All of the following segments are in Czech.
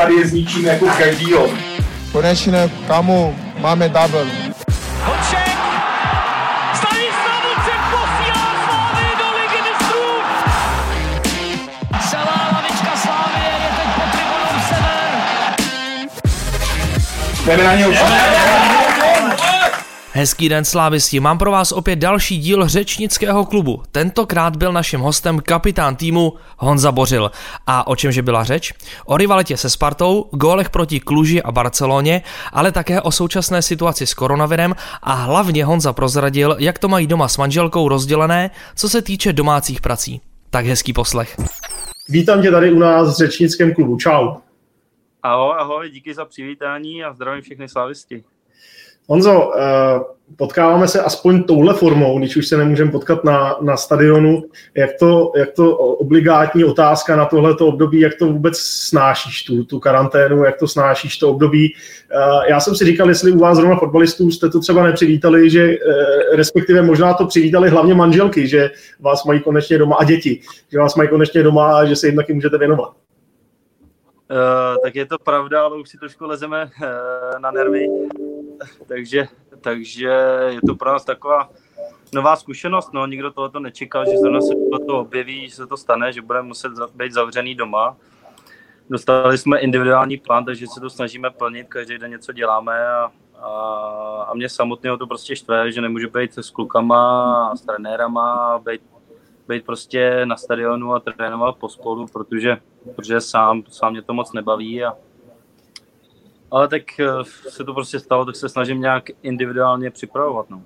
tady zničím jako každýho. Konečně, kamu, máme double. Hoček! Stanislav Hoček posílá Slávy do ligy mistrů! Celá lavička Slávy je teď po tribunou Sever. Jdeme na něj. Hezký den slávisti, mám pro vás opět další díl řečnického klubu. Tentokrát byl naším hostem kapitán týmu Honza Bořil. A o čemže byla řeč? O rivalitě se Spartou, gólech proti Kluži a Barceloně, ale také o současné situaci s koronavirem a hlavně Honza prozradil, jak to mají doma s manželkou rozdělené, co se týče domácích prací. Tak hezký poslech. Vítám tě tady u nás v řečnickém klubu. Čau. Ahoj, ahoj, díky za přivítání a zdravím všechny slavisti. Honzo, eh, potkáváme se aspoň touhle formou, když už se nemůžeme potkat na, na stadionu. Jak to, jak to obligátní otázka na tohleto období, jak to vůbec snášíš, tu, tu karanténu, jak to snášíš to období. Eh, já jsem si říkal, jestli u vás zrovna fotbalistů jste to třeba nepřivítali, že eh, respektive možná to přivítali hlavně manželky, že vás mají konečně doma a děti, že vás mají konečně doma a že se jim taky můžete věnovat. Uh, tak je to pravda, ale už si trošku lezeme uh, na nervy, takže, takže je to pro nás taková nová zkušenost, no, nikdo tohoto nečekal, že zrovna se to objeví, že se to stane, že budeme muset být zavřený doma. Dostali jsme individuální plán, takže se to snažíme plnit, každý den něco děláme a, a, a mě samotného to prostě štve, že nemůžu být s klukama, s trenérama, být být prostě na stadionu a trénovat pospolu, protože, protože sám, sám mě to moc nebaví. A, ale tak eh, se to prostě stalo, tak se snažím nějak individuálně připravovat. No.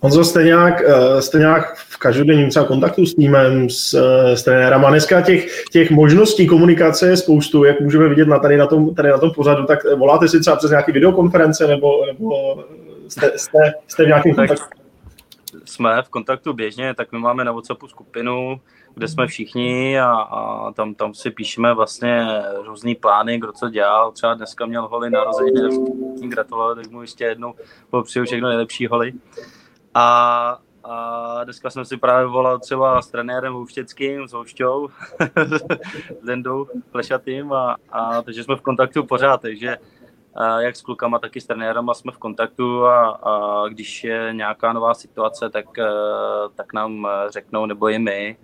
Honzo, jste nějak, eh, jste nějak v každodenním třeba kontaktu s týmem, s, eh, s trenérama. Dneska těch, těch možností komunikace je spoustu, jak můžeme vidět na tady, na tom, tady na tom pořadu, tak voláte si třeba přes nějaké videokonference nebo, nebo jste, jste, jste v nějakém kontaktu? Jsme v kontaktu běžně, tak my máme na WhatsAppu skupinu, kde jsme všichni a, a tam, tam si píšeme vlastně různý plány, kdo co dělal. Třeba dneska měl holy narozeniny, tak gratulovat, tak mu ještě jednou popřeju všechno nejlepší holy. A, a dneska jsem si právě volal třeba s trenérem Houštěckým, s Houšťou, s Dendou Plešatým a, a takže jsme v kontaktu pořád, takže jak s klukama, tak i s trenérama jsme v kontaktu a, a když je nějaká nová situace, tak, eh, tak nám řeknou, nebo i my,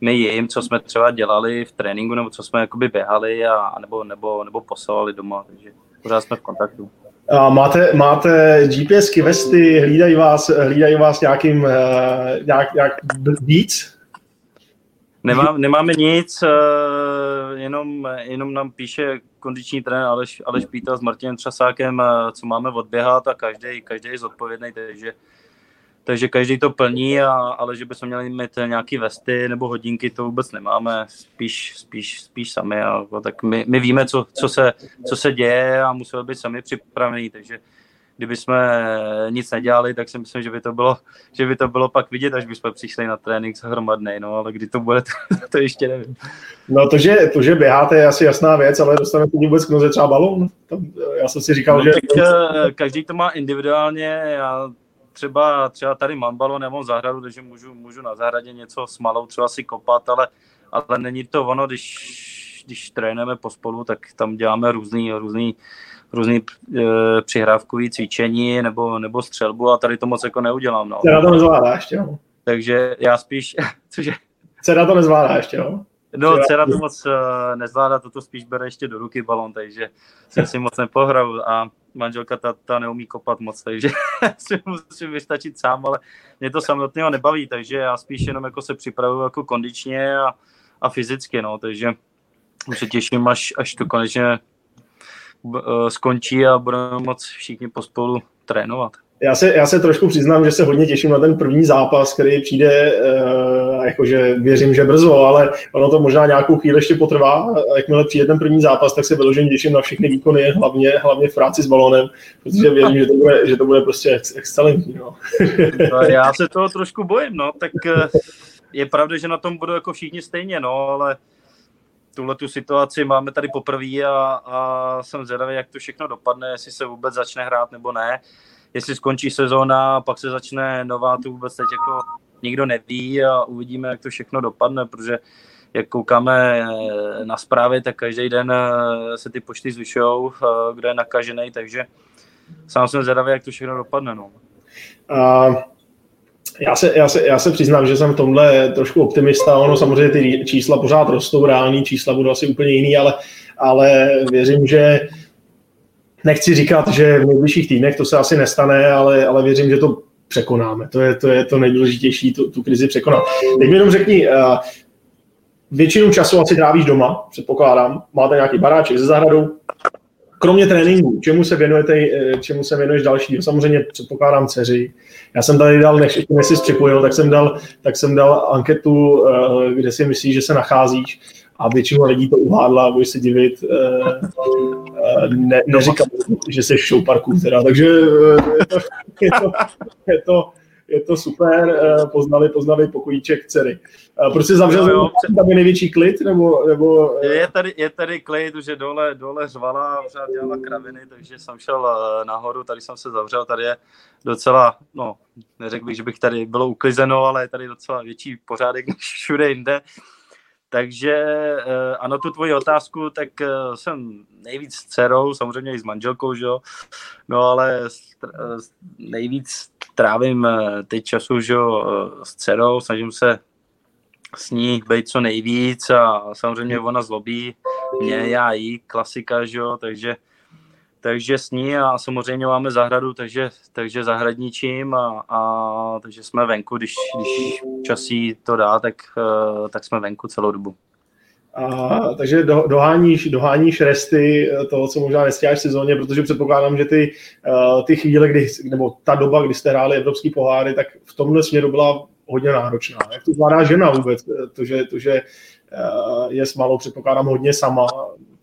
my jim, co jsme třeba dělali v tréninku, nebo co jsme jakoby běhali, a, nebo, nebo, nebo poslali doma, takže pořád jsme v kontaktu. A máte, máte GPSky, vesty, hlídají vás, hlídají vás nějakým, eh, nějak, nějak víc? Nemá, nemáme nic, eh, jenom, jenom nám píše kondiční trenér Aleš, Aleš Píta s Martinem Třasákem, co máme odběhat a každý, každý je zodpovědný, takže, takže každý to plní, a, ale že bychom měli mít nějaké vesty nebo hodinky, to vůbec nemáme, spíš, spíš, spíš sami. A, tak my, my víme, co, co, se, co se děje a musíme být sami připravení, takže kdyby jsme nic nedělali, tak si myslím, že by to bylo, že by to bylo pak vidět, až bychom přišli na trénink hromadný, no, ale kdy to bude, to, to ještě nevím. No to že, to, že běháte, je asi jasná věc, ale dostanete vůbec k noze třeba balón? Já jsem si říkal, no, že... Tak, eh, každý to má individuálně, já třeba, třeba tady mám balón, já mám zahradu, takže můžu, můžu na zahradě něco s malou třeba si kopat, ale, ale není to ono, když, když trénujeme pospolu, tak tam děláme různý, různý různý e, přihrávkový cvičení nebo, nebo střelbu a tady to moc jako neudělám. No. Cera to nezvládá ještě, no. Takže já spíš, cože? Dcera to nezvládá ještě, no. No, dcera to moc uh, nezvládá, toto spíš bere ještě do ruky balon, takže jsem si moc nepohrál a manželka ta, ta neumí kopat moc, takže si musím vystačit sám, ale mě to samotného nebaví, takže já spíš jenom jako se připravuju jako kondičně a, a fyzicky, no, takže už se těším, až, až to konečně skončí a budeme moc všichni pospolu trénovat. Já se, já se trošku přiznám, že se hodně těším na ten první zápas, který přijde, uh, jakože věřím, že brzo, ale ono to možná nějakou chvíli ještě potrvá. A jakmile přijde ten první zápas, tak se vyloženě těším na všechny výkony, hlavně, hlavně v práci s balonem, protože věřím, že to bude, že to bude prostě ex- excelentní. No. já se toho trošku bojím, no, tak eh, je pravda, že na tom budou jako všichni stejně, no, ale tuhle tu situaci máme tady poprvé a, a jsem zvědavý, jak to všechno dopadne, jestli se vůbec začne hrát nebo ne. Jestli skončí sezóna, pak se začne nová, to vůbec teď jako nikdo neví a uvidíme, jak to všechno dopadne, protože jak koukáme eh, na zprávy, tak každý den eh, se ty počty zvyšují, kdo je nakažený, takže sám jsem zvědavý, jak to všechno dopadne. No. Uh, já se, já, se, já se přiznám, že jsem v tomhle trošku optimista. Ono samozřejmě ty čísla pořád rostou, reální čísla budou asi úplně jiný, ale, ale věřím, že nechci říkat, že v nejbližších týdnech to se asi nestane, ale, ale věřím, že to překonáme. To je to, je to nejdůležitější, tu, tu krizi překonat. Teď mi jenom řekni, uh, většinu času asi trávíš doma, předpokládám. Máte nějaký baráček ze zahradou, kromě tréninku, čemu se věnujete, eh, čemu se věnuješ další? Samozřejmě předpokládám dceři. Já jsem tady dal, než, než jsi připojil, tak jsem dal, tak jsem dal anketu, eh, kde si myslíš, že se nacházíš a většinu lidí to uhádla, budeš se divit. Eh, ne, neříkám, že jsi v showparku teda, takže je to, je to, je to je to super, eh, poznali, poznali pokojíček dcery. Eh, proč jsi zavřel, jo. tam je největší klid? Nebo, nebo... Eh? Je, tady, je tady klid, už je dole, dole řvala, pořád dělala kraviny, takže jsem šel nahoru, tady jsem se zavřel, tady je docela, no, neřekl bych, že bych tady bylo uklizeno, ale je tady docela větší pořádek než všude jinde. Takže ano, tu tvoji otázku, tak jsem nejvíc s dcerou, samozřejmě i s manželkou, že jo? no ale nejvíc trávím eh, teď času že, eh, s dcerou, snažím se s ní být co nejvíc a samozřejmě ona zlobí mě, já jí, klasika, že takže, takže s ní a samozřejmě máme zahradu, takže, takže zahradničím a, a takže jsme venku, když, když časí to dá, tak, eh, tak jsme venku celou dobu. A, takže do, doháníš, doháníš resty eh, toho, co možná nestíháš v sezóně, protože předpokládám, že ty, uh, ty chvíle, kdy, nebo ta doba, kdy jste hráli evropský poháry, tak v tomhle směru byla hodně náročná. Jak to zvládá žena vůbec? Eh, to, že, to, že je s malou, předpokládám, hodně sama,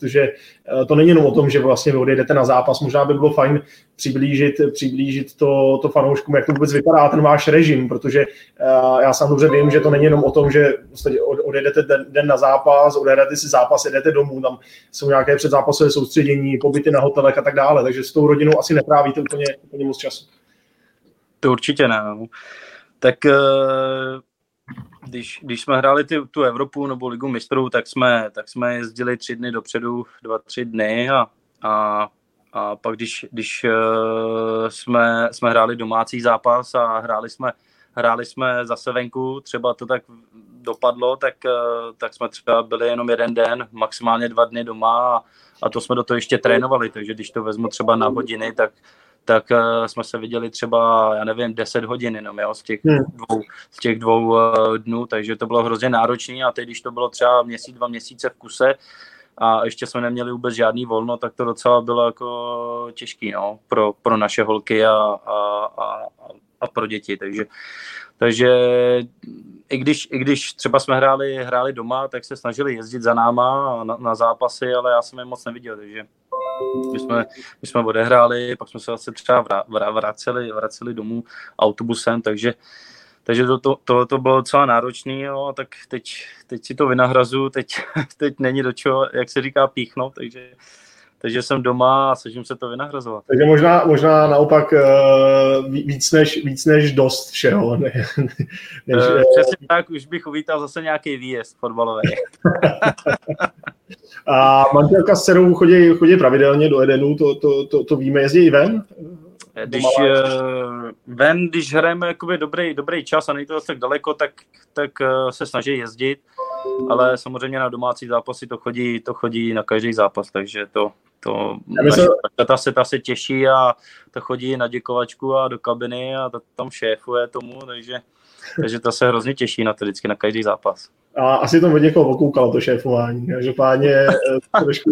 protože eh, to není jenom o tom, že vlastně odejdete na zápas, možná by bylo fajn přiblížit, přiblížit to, to fanouškům, jak to vůbec vypadá ten váš režim, protože eh, já sám dobře vím, že to není jenom o tom, že vlastně odejdete den, den na zápas, odejdete si zápas, jdete domů, tam jsou nějaké předzápasové soustředění, pobyty na hotelech a tak dále, takže s tou rodinou asi netrávíte úplně, úplně moc času. To určitě ne. No. Tak eh, když, když jsme hráli ty, tu Evropu nebo Ligu mistrů, tak jsme, tak jsme jezdili tři dny dopředu, dva, tři dny a, a, a pak když, když uh, jsme, jsme hráli domácí zápas a hráli jsme, hráli jsme zase venku, třeba to tak dopadlo, tak, uh, tak jsme třeba byli jenom jeden den, maximálně dva dny doma a, a to jsme do toho ještě trénovali, takže když to vezmu třeba na hodiny, tak, tak uh, jsme se viděli třeba, já nevím, 10 hodin jenom, jo, z těch hmm. dvou, z těch dvou uh, dnů, takže to bylo hrozně náročné a teď, když to bylo třeba měsíc, dva měsíce v kuse a ještě jsme neměli vůbec žádný volno, tak to docela bylo jako těžký, no, pro, pro naše holky a, a, a, a pro děti, takže, takže i když, i když třeba jsme hráli, hráli doma, tak se snažili jezdit za náma na, na zápasy, ale já jsem je moc neviděl, takže my jsme, my jsme odehráli, pak jsme se zase třeba vraceli, vraceli domů autobusem, takže takže to, to, to, to bylo docela náročné, jo, tak teď, teď si to vynahrazu, teď, teď není do čeho, jak se říká, píchnout, takže takže jsem doma a snažím se to vynahrazovat. Takže možná, možná naopak uh, víc, než, víc než dost všeho. Ne, než, uh, přesně tak, už bych uvítal zase nějaký výjezd fotbalový. a manželka s dcerou chodí, chodí pravidelně do Edenu, to, to, to, to víme, jezdí i ven? Když uh, ven, když hrajeme jakoby dobrý, dobrý čas a není to tak daleko, tak, tak uh, se snaží jezdit, ale samozřejmě na domácí zápasy to chodí, to chodí na každý zápas, takže to, to myslím... ta, se, ta se těší a to chodí na děkovačku a do kabiny a ta tam šéfuje tomu, takže, takže ta se hrozně těší na to vždycky na každý zápas. A asi to od někoho okoukalo, to šéfování. Každopádně eh, trošku,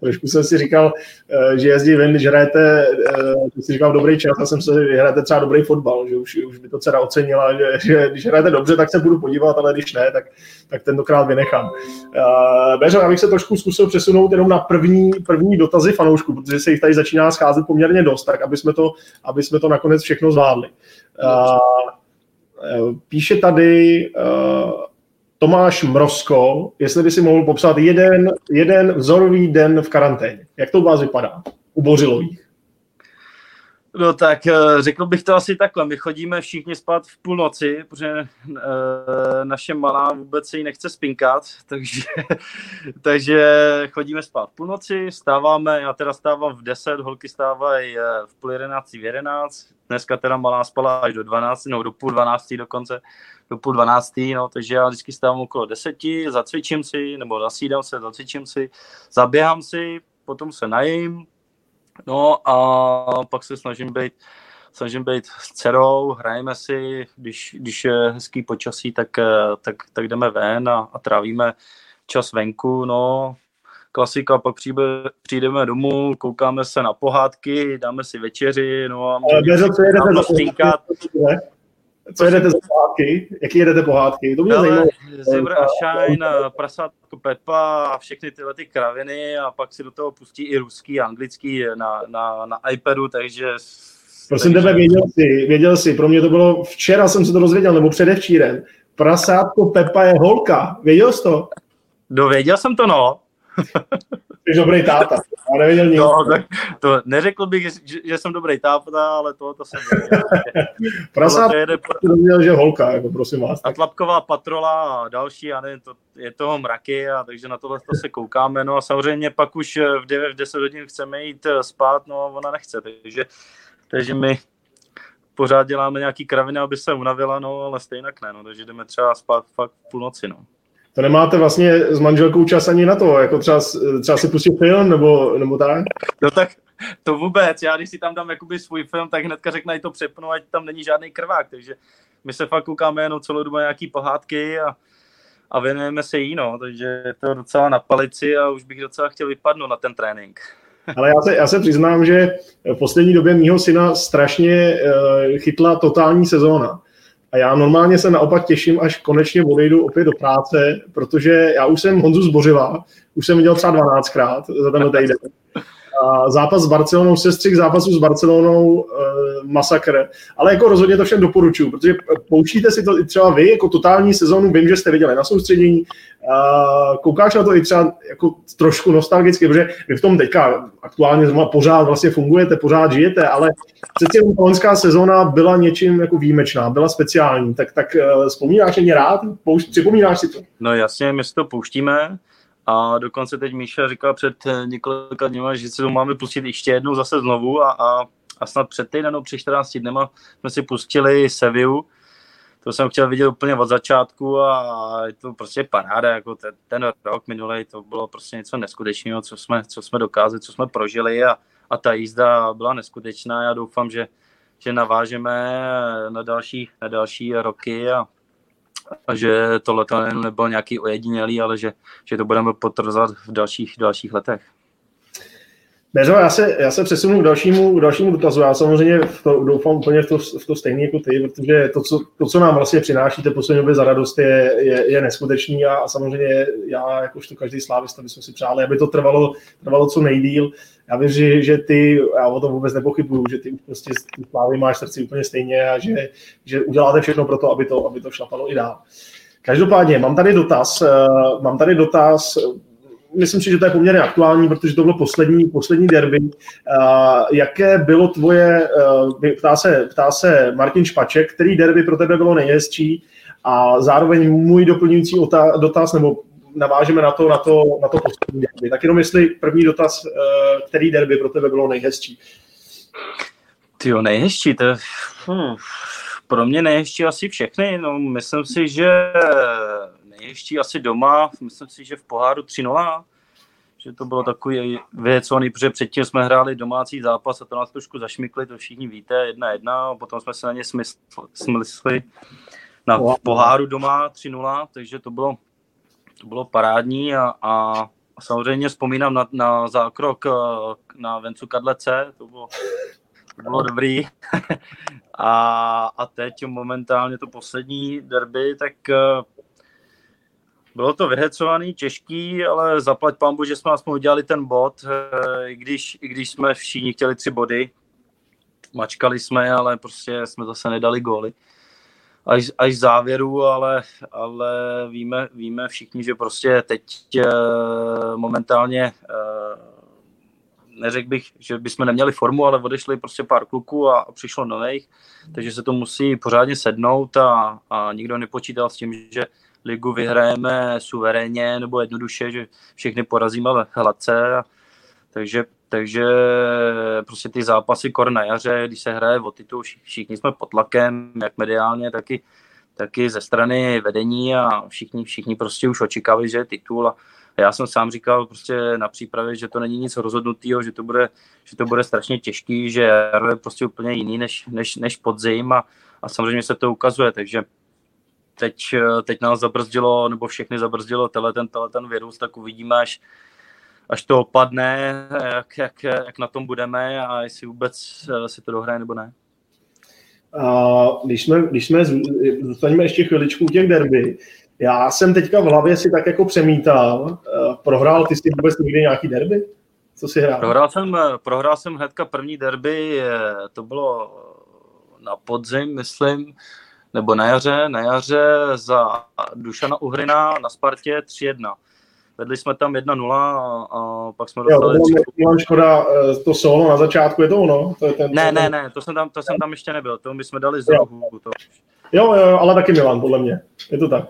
trošku jsem si říkal, eh, že jezdí ven, když hrajete, když eh, si říkal dobrý čas, a jsem se, že hrajete třeba dobrý fotbal, že už, už by to dcera ocenila, že, že, když hrajete dobře, tak se budu podívat, ale když ne, tak, tak tentokrát vynechám. Beřo, abych se trošku zkusil přesunout jenom na první, první dotazy fanoušků, protože se jich tady začíná scházet poměrně dost, tak aby jsme to, aby jsme to nakonec všechno zvládli. Píše tady Tomáš Mrosko, jestli by si mohl popsat jeden, jeden vzorový den v karanténě. Jak to u vás vypadá? U Bořilových. No tak eh, řekl bych to asi takhle. My chodíme všichni spát v půlnoci, protože e, naše malá vůbec se jí nechce spinkat, takže, takže chodíme spát v půlnoci, stáváme, já teda stávám v 10, holky stávají eh, v půl jedenácti v 11. Dneska teda malá spala až do 12, no do půl 12 dokonce, do půl 12, no, takže já vždycky stávám okolo 10, zacvičím si, nebo zasídám se, zacvičím si, zaběhám si, potom se najím, No a pak se snažím být, snažím být s dcerou, hrajeme si, když, když je hezký počasí, tak, eh, tak, tak jdeme ven a, a trávíme čas venku, no, klasika, pak přijde, přijdeme domů, koukáme se na pohádky, dáme si večeři, no a můžeme co jedete za pohádky? Jaký jedete pohádky? To mě zajímá. Zebra a Shine, Prasátko Pepa a všechny tyhle ty kraviny a pak si do toho pustí i ruský, anglický na, na, na iPadu, takže Prosím tebe, věděl jsi, věděl jsi, pro mě to bylo, včera jsem se to dozvěděl, nebo předevčírem. Prasátko Pepa je holka, věděl jsi to? Dověděl jsem to, no. Jsi dobrý táta. Já nevěděl nic. No, tak to neřekl bych, že, že jsem dobrý táta, ale to, to jsem Prasát jede... dověděl, že holka, jako prosím vás. A tlapková patrola a další, já nevím, to, je toho mraky, a takže na tohle to se koukáme. No a samozřejmě pak už v 9, v 10 hodin chceme jít eh, spát, no a ona nechce, takže, takže my pořád děláme nějaký kraviny, aby se unavila, no ale stejně ne, no, takže jdeme třeba spát fakt v půlnoci, no to nemáte vlastně s manželkou čas ani na to, jako třeba, třeba si pustit film nebo, nebo tak? No tak to vůbec, já když si tam dám jakoby svůj film, tak hnedka řekne, to přepnu, ať tam není žádný krvák, takže my se fakt koukáme jenom celou dobu nějaký pohádky a, a věnujeme se jí, no, takže je to docela na palici a už bych docela chtěl vypadnout na ten trénink. Ale já se, já se přiznám, že v poslední době mýho syna strašně uh, chytla totální sezóna. A já normálně se naopak těším, až konečně odejdu opět do práce, protože já už jsem Honzu zbořila, už jsem viděl třeba 12krát za ten týden. A zápas s Barcelonou, sestřih zápasu s Barcelonou, e, masakr. Ale jako rozhodně to všem doporučuju, protože pouštíte si to i třeba vy, jako totální sezónu, vím, že jste viděli na soustředění, a koukáš na to i třeba jako trošku nostalgicky, protože vy v tom teďka aktuálně zrovna pořád vlastně fungujete, pořád žijete, ale přeci jenom sezóna byla něčím jako výjimečná, byla speciální, tak, tak uh, vzpomínáš mě rád? Pouš, připomínáš si to? No jasně, my si to pouštíme, a dokonce teď Míša říkal před eh, několika dny, že si to máme pustit ještě jednou zase znovu a, a, a snad před týden, no před 14 dnema jsme si pustili Seviu. To jsem chtěl vidět úplně od začátku a je to prostě paráda, jako ten, ten rok minulý to bylo prostě něco neskutečného, co jsme, co jsme dokázali, co jsme prožili a, a ta jízda byla neskutečná. Já doufám, že, že navážeme na další, na další roky a, a že tohle nebyl nějaký ojedinělý, ale že, že to budeme potvrzovat v dalších, dalších letech. Bezo, já se, já se přesunu k dalšímu, k dalšímu dotazu. Já samozřejmě v to, doufám úplně v to, v to stejné jako ty, protože to co, to, co nám vlastně přinášíte poslední době za radost, je, je, je neskutečný a, a samozřejmě já, jakožto každý slávista, bychom si přáli, aby to trvalo, trvalo co nejdíl. Já věřím, že ty, já o tom vůbec nepochybuju, že ty prostě ty slávy máš srdci úplně stejně a že, že uděláte všechno pro to, aby to, aby to šlapalo i dál. Každopádně mám tady dotaz, uh, mám tady dotaz myslím si, že to je poměrně aktuální, protože to bylo poslední, poslední derby. Uh, jaké bylo tvoje, uh, ptá, se, ptá se Martin Špaček, který derby pro tebe bylo nejhezčí a zároveň můj doplňující dotaz, nebo navážeme na to, na to, na to poslední derby. Tak jenom jestli první dotaz, uh, který derby pro tebe bylo nejhezčí? Ty jo, nejhezčí, to hm, pro mě nejhezčí asi všechny. No, myslím si, že nejhezčí asi doma, myslím si, že v poháru 3-0, že to bylo takový vyhecovaný, protože předtím jsme hráli domácí zápas a to nás trošku zašmykli, to všichni víte, 1-1, a potom jsme se na ně smysli na poháru doma 3-0, takže to bylo, to bylo parádní a, a, samozřejmě vzpomínám na, na zákrok eh, na Vencu Kadlece, to bylo, to bylo dobrý. a, a teď momentálně to poslední derby, tak eh, bylo to vyhecovaný, těžký, ale zaplať pambu, že jsme aspoň udělali ten bod, eh, i když, i když jsme všichni chtěli tři body. Mačkali jsme, ale prostě jsme zase nedali góly. Až, až závěru, ale, ale víme, víme všichni, že prostě teď eh, momentálně eh, neřekl bych, že bychom neměli formu, ale odešli prostě pár kluků a, a přišlo nových, takže se to musí pořádně sednout a, a nikdo nepočítal s tím, že ligu vyhrajeme suverénně nebo jednoduše, že všechny porazíme hladce. A, takže, takže prostě ty zápasy kor na jaře, když se hraje o titul, všichni jsme pod tlakem, jak mediálně, taky, taky ze strany vedení a všichni, všichni prostě už očekávají, že je titul. A já jsem sám říkal prostě na přípravě, že to není nic rozhodnutého, že to bude, že to bude strašně těžký, že jaro je prostě úplně jiný než, než, než podzim a, a samozřejmě se to ukazuje, takže teď, teď nás zabrzdilo, nebo všechny zabrzdilo tenhle ten, ten virus, tak uvidíme, až, až to opadne, jak, jak, jak na tom budeme a jestli vůbec eh, si to dohraje nebo ne. A když jsme, když jsme zůstaneme ještě chviličku u těch derby, já jsem teďka v hlavě si tak jako přemítal, eh, prohrál ty si vůbec někdy nějaký derby? Co si hrál? Prohrál jsem, prohrál jsem hnedka první derby, to bylo na podzim, myslím, nebo na jaře, na jaře za Dušana Uhrina na Spartě 3-1. Vedli jsme tam 1-0 a, a pak jsme dostali... Jo, škoda, eh, to solo na začátku, je to ono? To je ten, ne, ne, ne, to jsem, tam, to jsem tam ještě nebyl, to my jsme dali z rohu. To... Jo, jo, ale taky Milan, podle mě. Je to tak.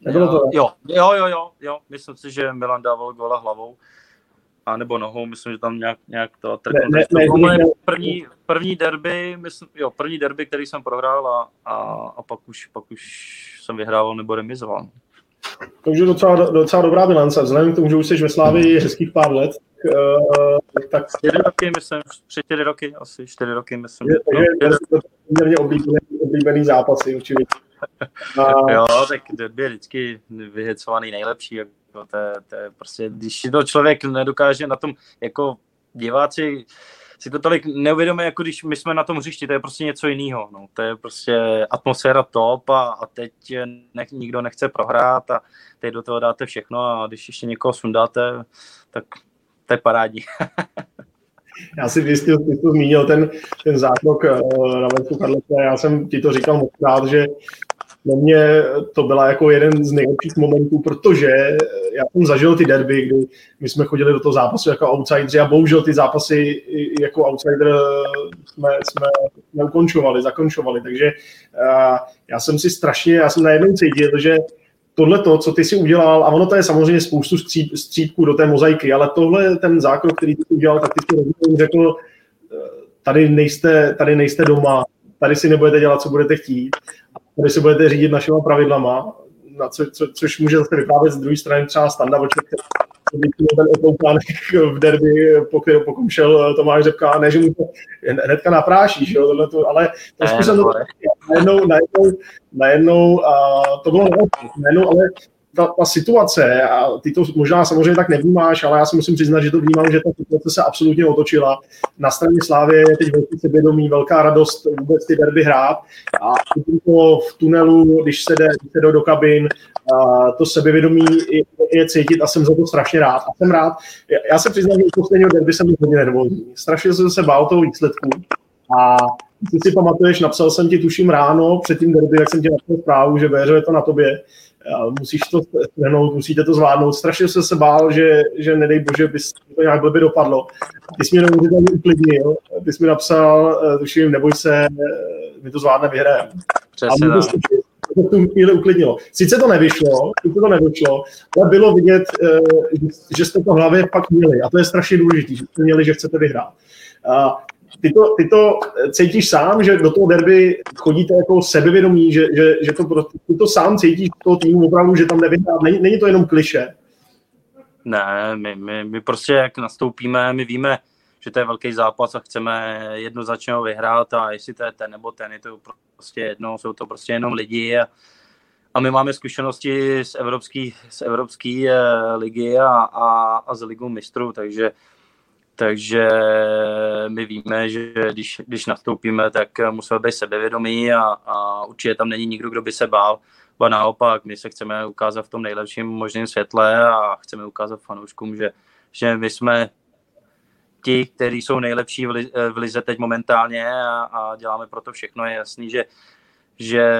Nebylo to tak? Jo, jo, jo, jo, jo, myslím si, že Milan dával gola hlavou a nebo nohou, myslím, že tam nějak, nějak to trknul. Ne, ne, to ne, první, první derby, myslím, jo, první derby, který jsem prohrál a, a, a pak, už, pak už jsem vyhrával nebo remizoval. Takže docela, docela dobrá bilance. Vzhledem k tomu, že už jsi ve Slávii hezkých pár let, uh, tak... Čtyři roky, myslím, čtyři roky, asi čtyři roky, myslím. Je, takže no, to je poměrně oblíbený, oblíbený zápasy, určitě. A... jo, tak derby je vždycky vyhecovaný nejlepší, jako to, je, to je prostě, když to člověk nedokáže na tom, jako diváci, si to tolik neuvědomí, jako když my jsme na tom hřišti, to je prostě něco jiného. No. To je prostě atmosféra top a, a teď ne, nikdo nechce prohrát a teď do toho dáte všechno a když ještě někoho sundáte, tak to je parádní. Já si jistě, ty jsi zmínil, ten, ten zákrok uh, na Venku Karlete, já jsem ti to říkal moc krát, že pro mě to byla jako jeden z nejlepších momentů, protože já jsem zažil ty derby, kdy my jsme chodili do toho zápasu jako outsideri a bohužel ty zápasy jako outsider jsme, jsme neukončovali, zakončovali, takže uh, já jsem si strašně, já jsem najednou cítil, že tohle to, co ty si udělal, a ono to je samozřejmě spoustu stříp, střípků do té mozaiky, ale tohle ten zákrok, který ty udělal, tak ty si řekl, eh, tady nejste, tady nejste doma, tady si nebudete dělat, co budete chtít, a tady si budete řídit našimi pravidlama, na co, co, což může zase vyprávět z druhé strany třeba Standa ten otloukán v derby, po, kterou, pokud šel Tomáš Řepka, ne, že mu to hnedka naprášíš, jo, tohleto, ale trošku jsem to najednou, najednou, najednou a to bylo najednou, ale ta, ta situace, a ty to možná samozřejmě tak nevnímáš, ale já si musím přiznat, že to vnímám, že ta situace se absolutně otočila. Na straně Slávě je teď velký sebedomí, velká radost vůbec ty derby hrát a to v tunelu, když se jde, když se jde do kabin, a to sebevědomí je, je cítit a jsem za to strašně rád. A jsem rád, já se přiznám, že u posledního derby jsem hodně nervózní. Strašně jsem se bál toho výsledku a ty si pamatuješ, napsal jsem ti tuším ráno před tím derby, jak jsem ti napsal zprávu, že Béřo je to na tobě musíš to strhnout, musíte to zvládnout. Strašně jsem se bál, že, že nedej bože, by to nějak blbě dopadlo. Ty jsi mě neuvěřitelně uklidnil, ty jsi mi napsal, eh, tuším, neboj se, eh, my to zvládne, vyhrajeme. Přesně a to, to v tu chvíli uklidnilo. Sice to nevyšlo, sice to nevyšlo, ale bylo vidět, eh, že jste to v hlavě pak měli. A to je strašně důležité, že jste měli, že chcete vyhrát ty to, ty to cítíš sám, že do toho derby chodíte jako sebevědomí, že, že, že to, ty to sám cítíš toho týmu opravdu, že tam nevyhrát. Není, není to jenom kliše. Ne, my, my, my prostě jak nastoupíme, my víme, že to je velký zápas a chceme jednoznačně ho vyhrát a jestli to je ten nebo ten, je to prostě jedno, jsou to prostě jenom lidi a, a my máme zkušenosti z evropské z evropský, uh, ligy a, a, a z ligu mistrů, takže takže my víme, že když, když nastoupíme, tak musíme být sebevědomí a, a určitě tam není nikdo, kdo by se bál. Ba naopak, my se chceme ukázat v tom nejlepším možném světle a chceme ukázat fanouškům, že, že my jsme ti, kteří jsou nejlepší v, v lize teď momentálně a, a děláme pro to všechno. Je jasný, že, že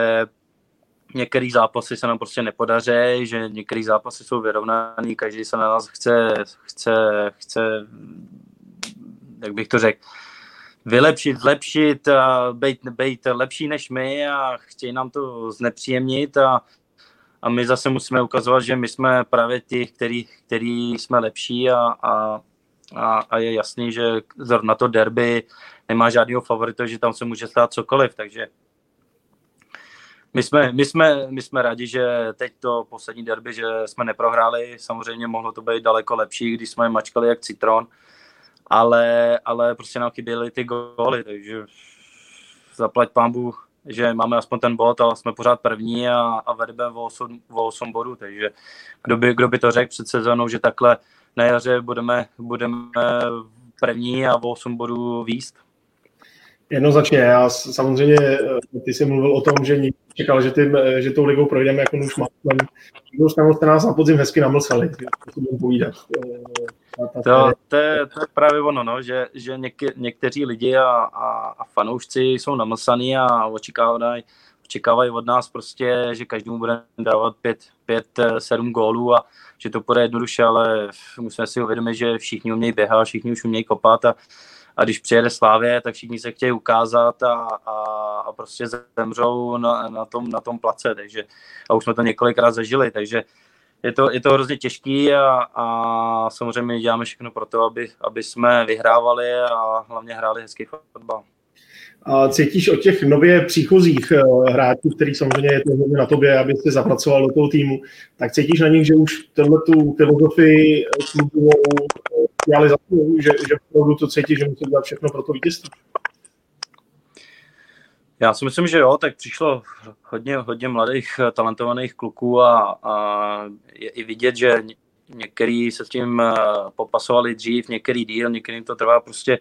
některé zápasy se nám prostě nepodaří, že některé zápasy jsou vyrovnaný, každý se na nás chce, chce, chce jak bych to řekl, vylepšit, zlepšit, být, být lepší než my a chtějí nám to znepříjemnit a, a my zase musíme ukazovat, že my jsme právě ti, který, který jsme lepší a, a, a, a je jasný, že na to derby nemá žádného favorita, že tam se může stát cokoliv, takže my jsme, my, jsme, my jsme rádi, že teď to poslední derby, že jsme neprohráli, samozřejmě mohlo to být daleko lepší, když jsme mačkali jak citron, ale, ale prostě nám chyběly ty góly, takže zaplať pámbu, že máme aspoň ten bod, ale jsme pořád první a, a vedeme o 8, o 8 bodů, takže kdo by, kdo by to řekl před sezónou, že takhle na jaře budeme, budeme první a o 8 bodů výst. Jednoznačně, já samozřejmě, eh, ty jsi mluvil o tom, že nikdo čekal, že, tím, eh, že tou ligou projdeme jako už máslem. Nikdo jste nás na podzim hezky namlsali, to budeme povídat. Eh, to, to, je, to je právě ono, no, že, že něk, někteří lidi a, a, a fanoušci jsou namlsaní a očekávají, očekávají od nás prostě, že každému bude dávat pět, pět, sedm gólů a že to bude jednoduše, ale musíme si uvědomit, že všichni umějí běhat, všichni už umějí kopat a a když přijede Slávě, tak všichni se chtějí ukázat a, a, a prostě zemřou na, na, tom, na tom place, takže a už jsme to několikrát zažili, takže je to, je to hrozně těžký a, a samozřejmě děláme všechno pro to, aby, aby jsme vyhrávali a hlavně hráli hezký fotbal. A cítíš od těch nově příchozích eh, hráčů, který samozřejmě je to na tobě, aby si zapracoval do toho týmu, tak cítíš na nich, že už tenhle tu filozofii klubovou přijali za to, že, že to cítí, že musí dělat všechno pro to vítězství. Já si myslím, že jo, tak přišlo hodně, hodně mladých, talentovaných kluků a, a je i vidět, že některý se s tím eh, popasovali dřív, některý díl, některým to trvá prostě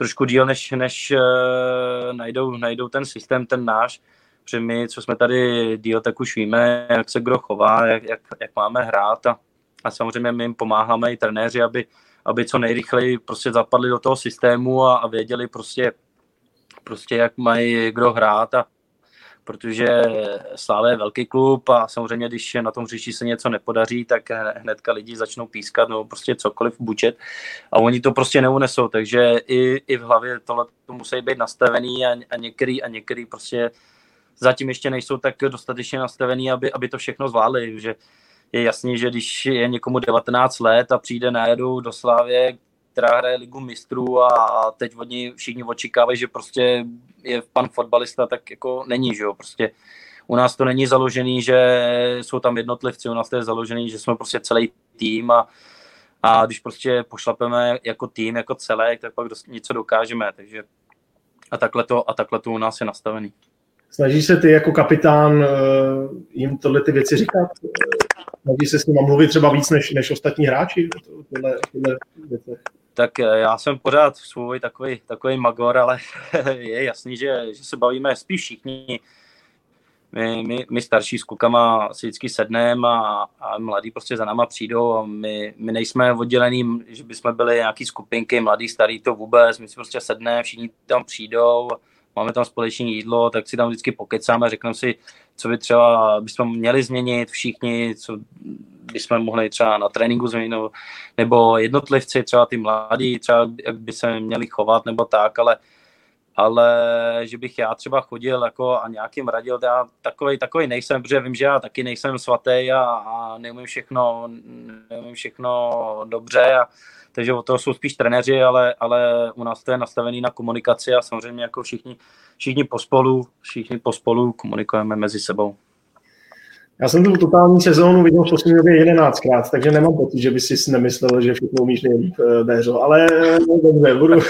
trošku díl, než, než uh, najdou, najdou ten systém, ten náš. Protože my, co jsme tady díl, tak už víme, jak se kdo chová, jak, jak, jak máme hrát a, a samozřejmě my jim pomáháme i trenéři, aby, aby co nejrychleji prostě zapadli do toho systému a, a věděli prostě, prostě, jak mají kdo hrát a protože Sláve je velký klub a samozřejmě, když na tom říši se něco nepodaří, tak hnedka lidi začnou pískat nebo prostě cokoliv bučet a oni to prostě neunesou, takže i, i v hlavě tohle to musí být nastavený a, a některý a některý prostě zatím ještě nejsou tak dostatečně nastavený, aby, aby to všechno zvládli, že je jasný, že když je někomu 19 let a přijde najednou do Slávě, která hraje ligu mistrů a teď od něj všichni očekávají, že prostě je pan fotbalista, tak jako není, že jo, prostě u nás to není založený, že jsou tam jednotlivci, u nás to je založený, že jsme prostě celý tým a, a když prostě pošlapeme jako tým, jako celek, tak pak něco dokážeme, takže a takhle to, a takhle to u nás je nastavený. Snažíš se ty jako kapitán eh, jim tohle ty věci říkat? Snaží se s nimi mluvit třeba víc než, než ostatní hráči? Tyhle, tyhle věci? Tak eh, já jsem pořád svůj takový, takový magor, ale je jasný, že, že se bavíme spíš všichni. My, my, my starší s klukama si vždycky sedneme a, a mladí prostě za náma přijdou a my, my nejsme oddělení, že bychom byli nějaký skupinky, mladý, starý, to vůbec, my si prostě sedneme, všichni tam přijdou, máme tam společné jídlo, tak si tam vždycky pokecáme, řekneme si, co by třeba bychom měli změnit všichni, co bychom mohli třeba na tréninku změnit, nebo jednotlivci, třeba ty mladí, třeba jak by se měli chovat, nebo tak, ale ale že bych já třeba chodil jako a nějakým radil, já takový, takový nejsem, protože vím, že já taky nejsem svatý a, a neumím všechno, neumím všechno dobře a takže o toho jsou spíš trenéři, ale, ale u nás to je nastavený na komunikaci a samozřejmě jako všichni, všichni pospolu, všichni pospolu komunikujeme mezi sebou. Já jsem tu totální sezónu viděl v poslední době jedenáctkrát, takže nemám pocit, že by si nemyslel, že všechno umíš nejlíp, eh, Béřo. Ale no, dobře, budu,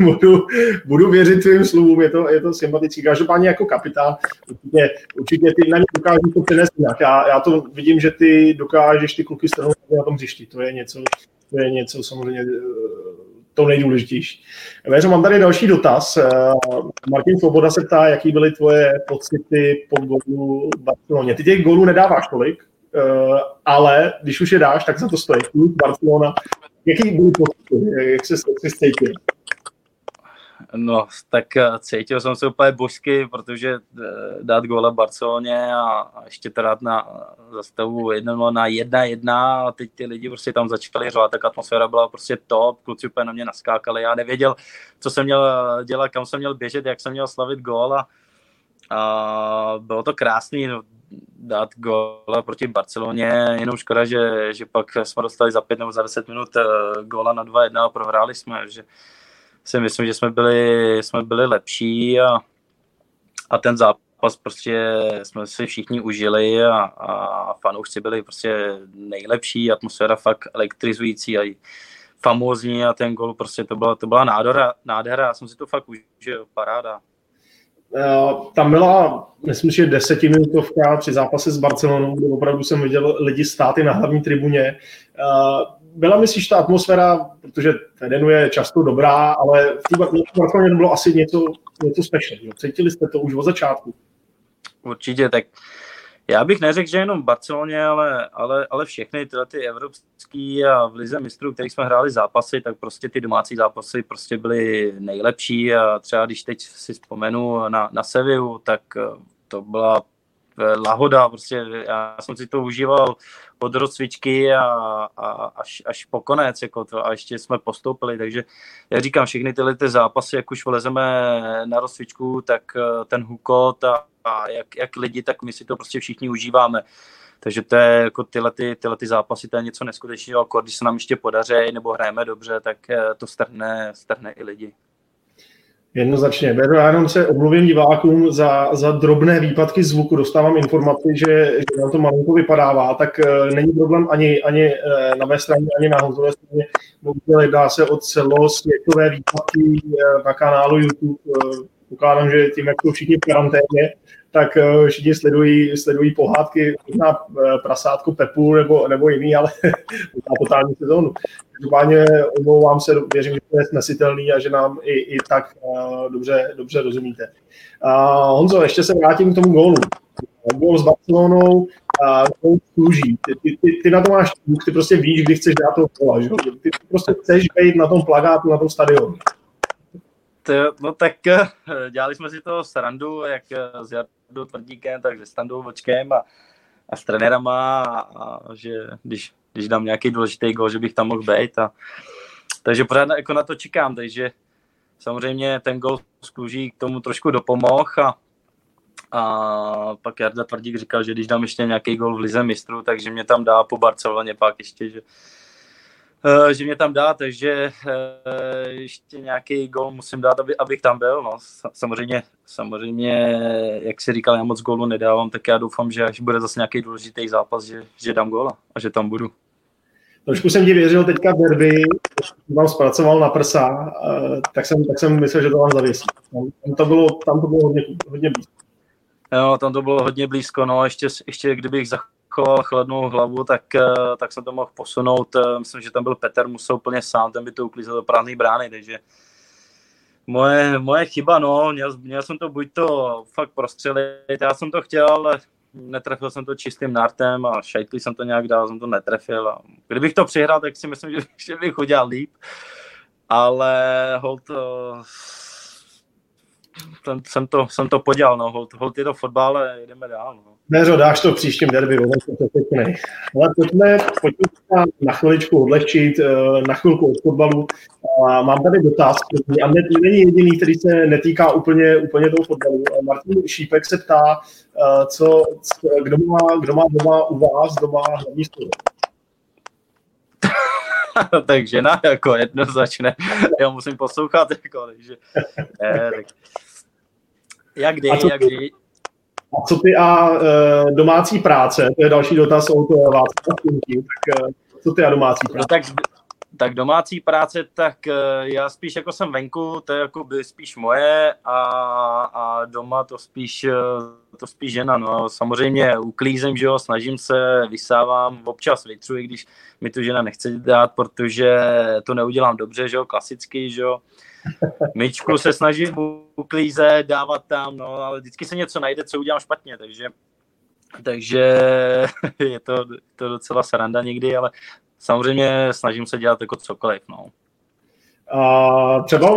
budu, budu věřit tvým slovům, je to, je to sympatický. Každopádně jako kapitán, určitě, určitě ty na ně dokážeš to přenést jinak. Já, já to vidím, že ty dokážeš ty kluky strhnout na tom hřišti. To je něco, to je něco samozřejmě eh, to nejdůležitější. Věřo, mám tady další dotaz. Eh, Martin Svoboda se ptá, jaký byly tvoje pocity po gólu v Barceloně. Ty těch gólů nedáváš tolik, eh, ale když už je dáš, tak za to stojí. Barcelona. Jaký byly pocity? Jak se, jak se cítil? No, tak eh, cítil jsem se úplně božsky, protože eh, dát góla Barceloně a, ještě teda na zastavu 1 na 1-1 a teď ty lidi prostě tam začali řovat, tak atmosféra byla prostě top, kluci úplně na mě naskákali, já nevěděl, co jsem měl dělat, kam jsem měl běžet, jak jsem měl slavit gól a, a bylo to krásný, no, dát góla proti Barceloně, jenom škoda, že, že pak jsme dostali za pět nebo za deset minut eh, góla na 2-1 a prohráli jsme, že si myslím, že jsme byli, jsme byli lepší a, a ten zápas prostě jsme si všichni užili a, a fanoušci byli prostě nejlepší, atmosféra fakt elektrizující a famózní a ten gol prostě to byla, to byla nádhera, nádhera, já jsem si to fakt užil, paráda. Eh, tam byla, myslím, že desetiminutovka při zápase s Barcelonou, kde opravdu jsem viděl lidi státy na hlavní tribuně. Byla, myslíš, ta atmosféra, protože Fedenu je často dobrá, ale v Barceloně bylo asi něco, něco special. Cítili jste to už od začátku? Určitě, tak já bych neřekl, že jenom v Barceloně, ale, ale, ale všechny tyhle ty evropský a v Lize mistrů, kterých jsme hráli zápasy, tak prostě ty domácí zápasy prostě byly nejlepší a třeba když teď si vzpomenu na, na Seviu, tak eh, to byla eh, lahoda, prostě já jsem si to užíval od rozcvičky a, a až, až po konec, jako to, a ještě jsme postoupili, takže já říkám, všechny tyhle ty zápasy, jak už vlezeme na rozcvičku, tak eh, ten hukot a, a jak, jak lidi, tak my si to prostě všichni užíváme. Takže to je jako tyhle, ty, tyhle ty zápasy, to je něco neskutečného, jako když se nám ještě podaří nebo hrajeme dobře, tak eh, to strhne, strhne i lidi. Jednoznačně. Beru, já jenom se omluvím divákům za, za drobné výpadky zvuku. Dostávám informaci, že, že nám to malinko vypadává, tak uh, není problém ani, ani uh, na mé straně, ani na Honzové straně. Bohužel jedná se o celosvětové výpadky uh, na kanálu YouTube. Uh, pokládám, že tím, jak to všichni v karanténě, tak uh, všichni sledují, sledují pohádky na prasátko Pepu nebo, nebo jiný, ale na totální sezónu. Každopádně omlouvám se, věřím, že to je snesitelný a že nám i, i tak uh, dobře, dobře rozumíte. Honzo, ještě se vrátím k tomu gólu. Gól s Barcelonou, uh, služí. Ty, ty, ty, ty, na to máš ty prostě víš, kdy chceš dát toho góla, že? Ty, ty prostě chceš být na tom plagátu, na tom stadionu. No tak eh, dělali jsme si to srandu, jak eh, s Jardou Tvrdíkem, tak se Standou Vočkem a, a s trenérama, a, a že když když dám nějaký důležitý gol, že bych tam mohl být. A, takže pořád jako na to čekám, takže samozřejmě ten gol z Kluží k tomu trošku dopomohl a, a pak Jarda Tvrdík říkal, že když dám ještě nějaký gol v Lize mistrů, takže mě tam dá po Barceloně pak ještě, že, eh, že mě tam dá, takže eh, ještě nějaký gol musím dát, aby, abych tam byl. No. Samozřejmě, samozřejmě, jak si říkal, já moc gólu nedávám, tak já doufám, že až bude zase nějaký důležitý zápas, že, že dám góla a že tam budu. Trošku jsem ti věřil teďka v derby, vám zpracoval na prsa, tak jsem, tak jsem myslel, že to vám zavěsí. Tam to bylo, tam to bylo hodně, hodně blízko. Jo, tam to bylo hodně blízko, no ještě, ještě kdybych zachoval chladnou hlavu, tak, eh, tak jsem to mohl posunout. Eh, myslím, že tam byl Petr Musel úplně sám, ten by to uklízel do prázdné brány, takže moje, moje chyba, no, měl, měl jsem to buď to fakt prostřelit, já jsem to chtěl, ale netrefil jsem to čistým nartem a šajtlí jsem to nějak dál, jsem to netrefil. A kdybych to přihrál, tak si myslím, že, že bych udělal líp. Ale hold, ten, jsem, to, jsem to podělal, no, hold, hold je to fotbal, ale jdeme dál. No. Neřo, dáš to v příštím derby, Ale pojďme, pojďme na chviličku odlehčit, eh, na chvilku od fotbalu. A mám tady dotaz, a ne, není jediný, který se netýká úplně, úplně toho fotbalu. Martin Šípek se ptá, eh, co, kdo, má, kdo má doma u vás doma hlavní stůl. tak žena jako jednoznačně. Já musím poslouchat, jako, takže, ne, tak, jak kdy, jak kdy. A co ty a uh, domácí práce? To je další dotaz od Václava Tak uh, co ty a domácí no práce? No, tak, tak domácí práce, tak uh, já spíš jako jsem venku, to je jako by spíš moje a, a doma to spíš, uh, to spíš žena. No. Samozřejmě uklízím, že jo, snažím se, vysávám, občas vytřu, i když mi to žena nechce dát, protože to neudělám dobře, že jo, klasicky, že jo. Myčku se snažím uklízet, dávat tam, no, ale vždycky se něco najde, co udělám špatně, takže, takže je to, to docela sranda někdy, ale samozřejmě snažím se dělat jako cokoliv, no. A třeba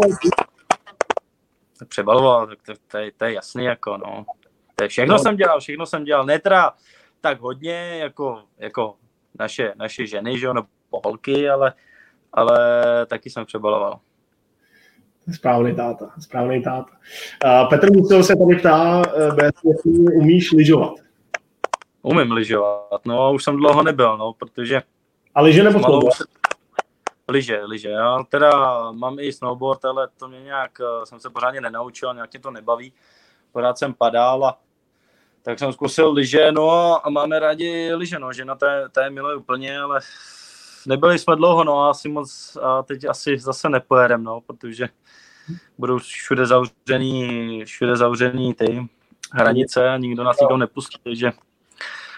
přebaloval, tak to, to, je, to je jasný, jako no. To je všechno no. jsem dělal, všechno jsem dělal, ne teda tak hodně, jako, jako naše, naše ženy, že jo, nebo holky, ale, ale taky jsem přebaloval. Správný táta, správný táta. Uh, Petr Musil se tady ptá, uh, jestli umíš lyžovat. Umím lyžovat, no už jsem dlouho nebyl, no, protože... A lyže nebo snowboard? Se... Lyže, lyže, já teda mám i snowboard, ale to mě nějak, eh, jsem se pořádně nenaučil, nějak mě to nebaví. Pořád jsem padal a tak jsem zkusil lyže, no a máme rádi lyže, no, žena té, té miluje úplně, ale nebyli jsme dlouho, no a asi moc, a teď asi zase nepojedem, no, protože budou všude zavřený, všude zavřený ty hranice a nikdo nás nikdo nepustí, takže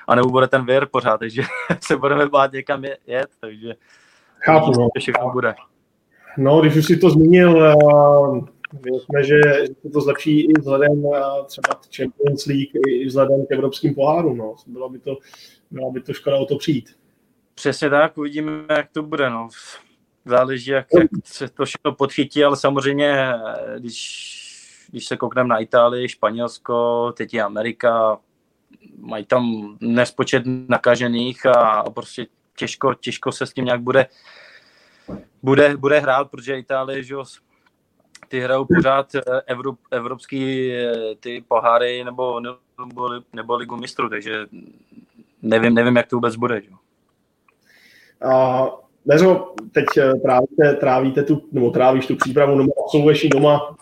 a nebo bude ten věr pořád, takže se budeme bát někam jet, takže Chápu, no. všechno bude. No, když už si to zmínil, uh, věřme, že se to zlepší i vzhledem uh, třeba k Champions League, i vzhledem k evropským pohárům. No. Bylo by to, bylo by to škoda o to přijít. Přesně tak, uvidíme, jak to bude. No. Záleží, jak, jak se to všechno podchytí, ale samozřejmě, když, když se koukneme na Itálii, Španělsko, teď je Amerika, mají tam nespočet nakažených a prostě těžko, těžko se s tím nějak bude, bude, bude hrát, protože Itálie, že ty hrajou pořád eh, Evrop, evropský eh, ty poháry nebo, nebo, nebo ligu mistrů, takže nevím, nevím, jak to vůbec bude. Že? A Neřo, teď eh, trávíte, trávíte tu, nebo trávíš tu přípravu, nebo absolvuješ doma.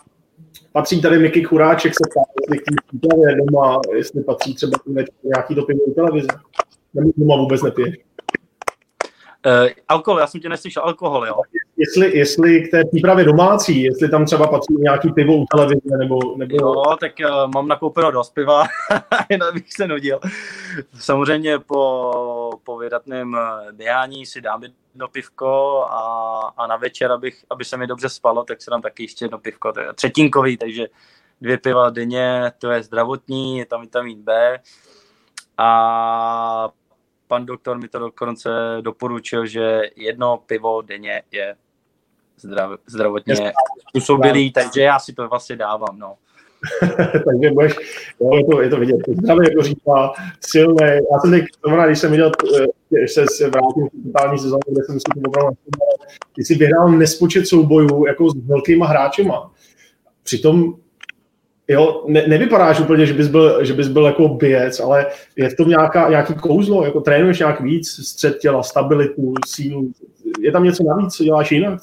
Patří tady Miky Churáček se ptá, jestli k přípravě doma, jestli patří třeba nějaký do televize. Nebo doma vůbec nepiješ. Uh, alkohol, já jsem tě neslyšel, alkohol, jo. Jestli, jestli k té přípravě domácí, jestli tam třeba patří nějaký pivo u televize, nebo... nebo... Jo, tak uh, mám nakoupeno dost piva, jinak bych se nudil. Samozřejmě po, po vydatném eh, běhání si dám jedno pivko a, a na večer, abych, aby se mi dobře spalo, tak si dám taky ještě jedno pivko, to je třetinkový, takže dvě piva denně, to je zdravotní, je tam vitamin B a pan doktor mi to dokonce doporučil, že jedno pivo denně je zdrav, zdravotně způsobilý, takže já si to vlastně dávám, no. takže budeš, jo, je, to, je to vidět, zdravý jako říká, silný. Já jsem teď, znamená, když jsem viděl, když se, se vrátím v totální sezónu, kde jsem si to opravdu ty jsi vyhrál nespočet soubojů jako s velkýma hráčima. Přitom jo, ne, nevypadáš úplně, že bys, byl, že bys byl jako bijec, ale je v tom nějaká, nějaký kouzlo, jako trénuješ nějak víc, střed těla, stabilitu, sílu, je tam něco navíc, co děláš jinak?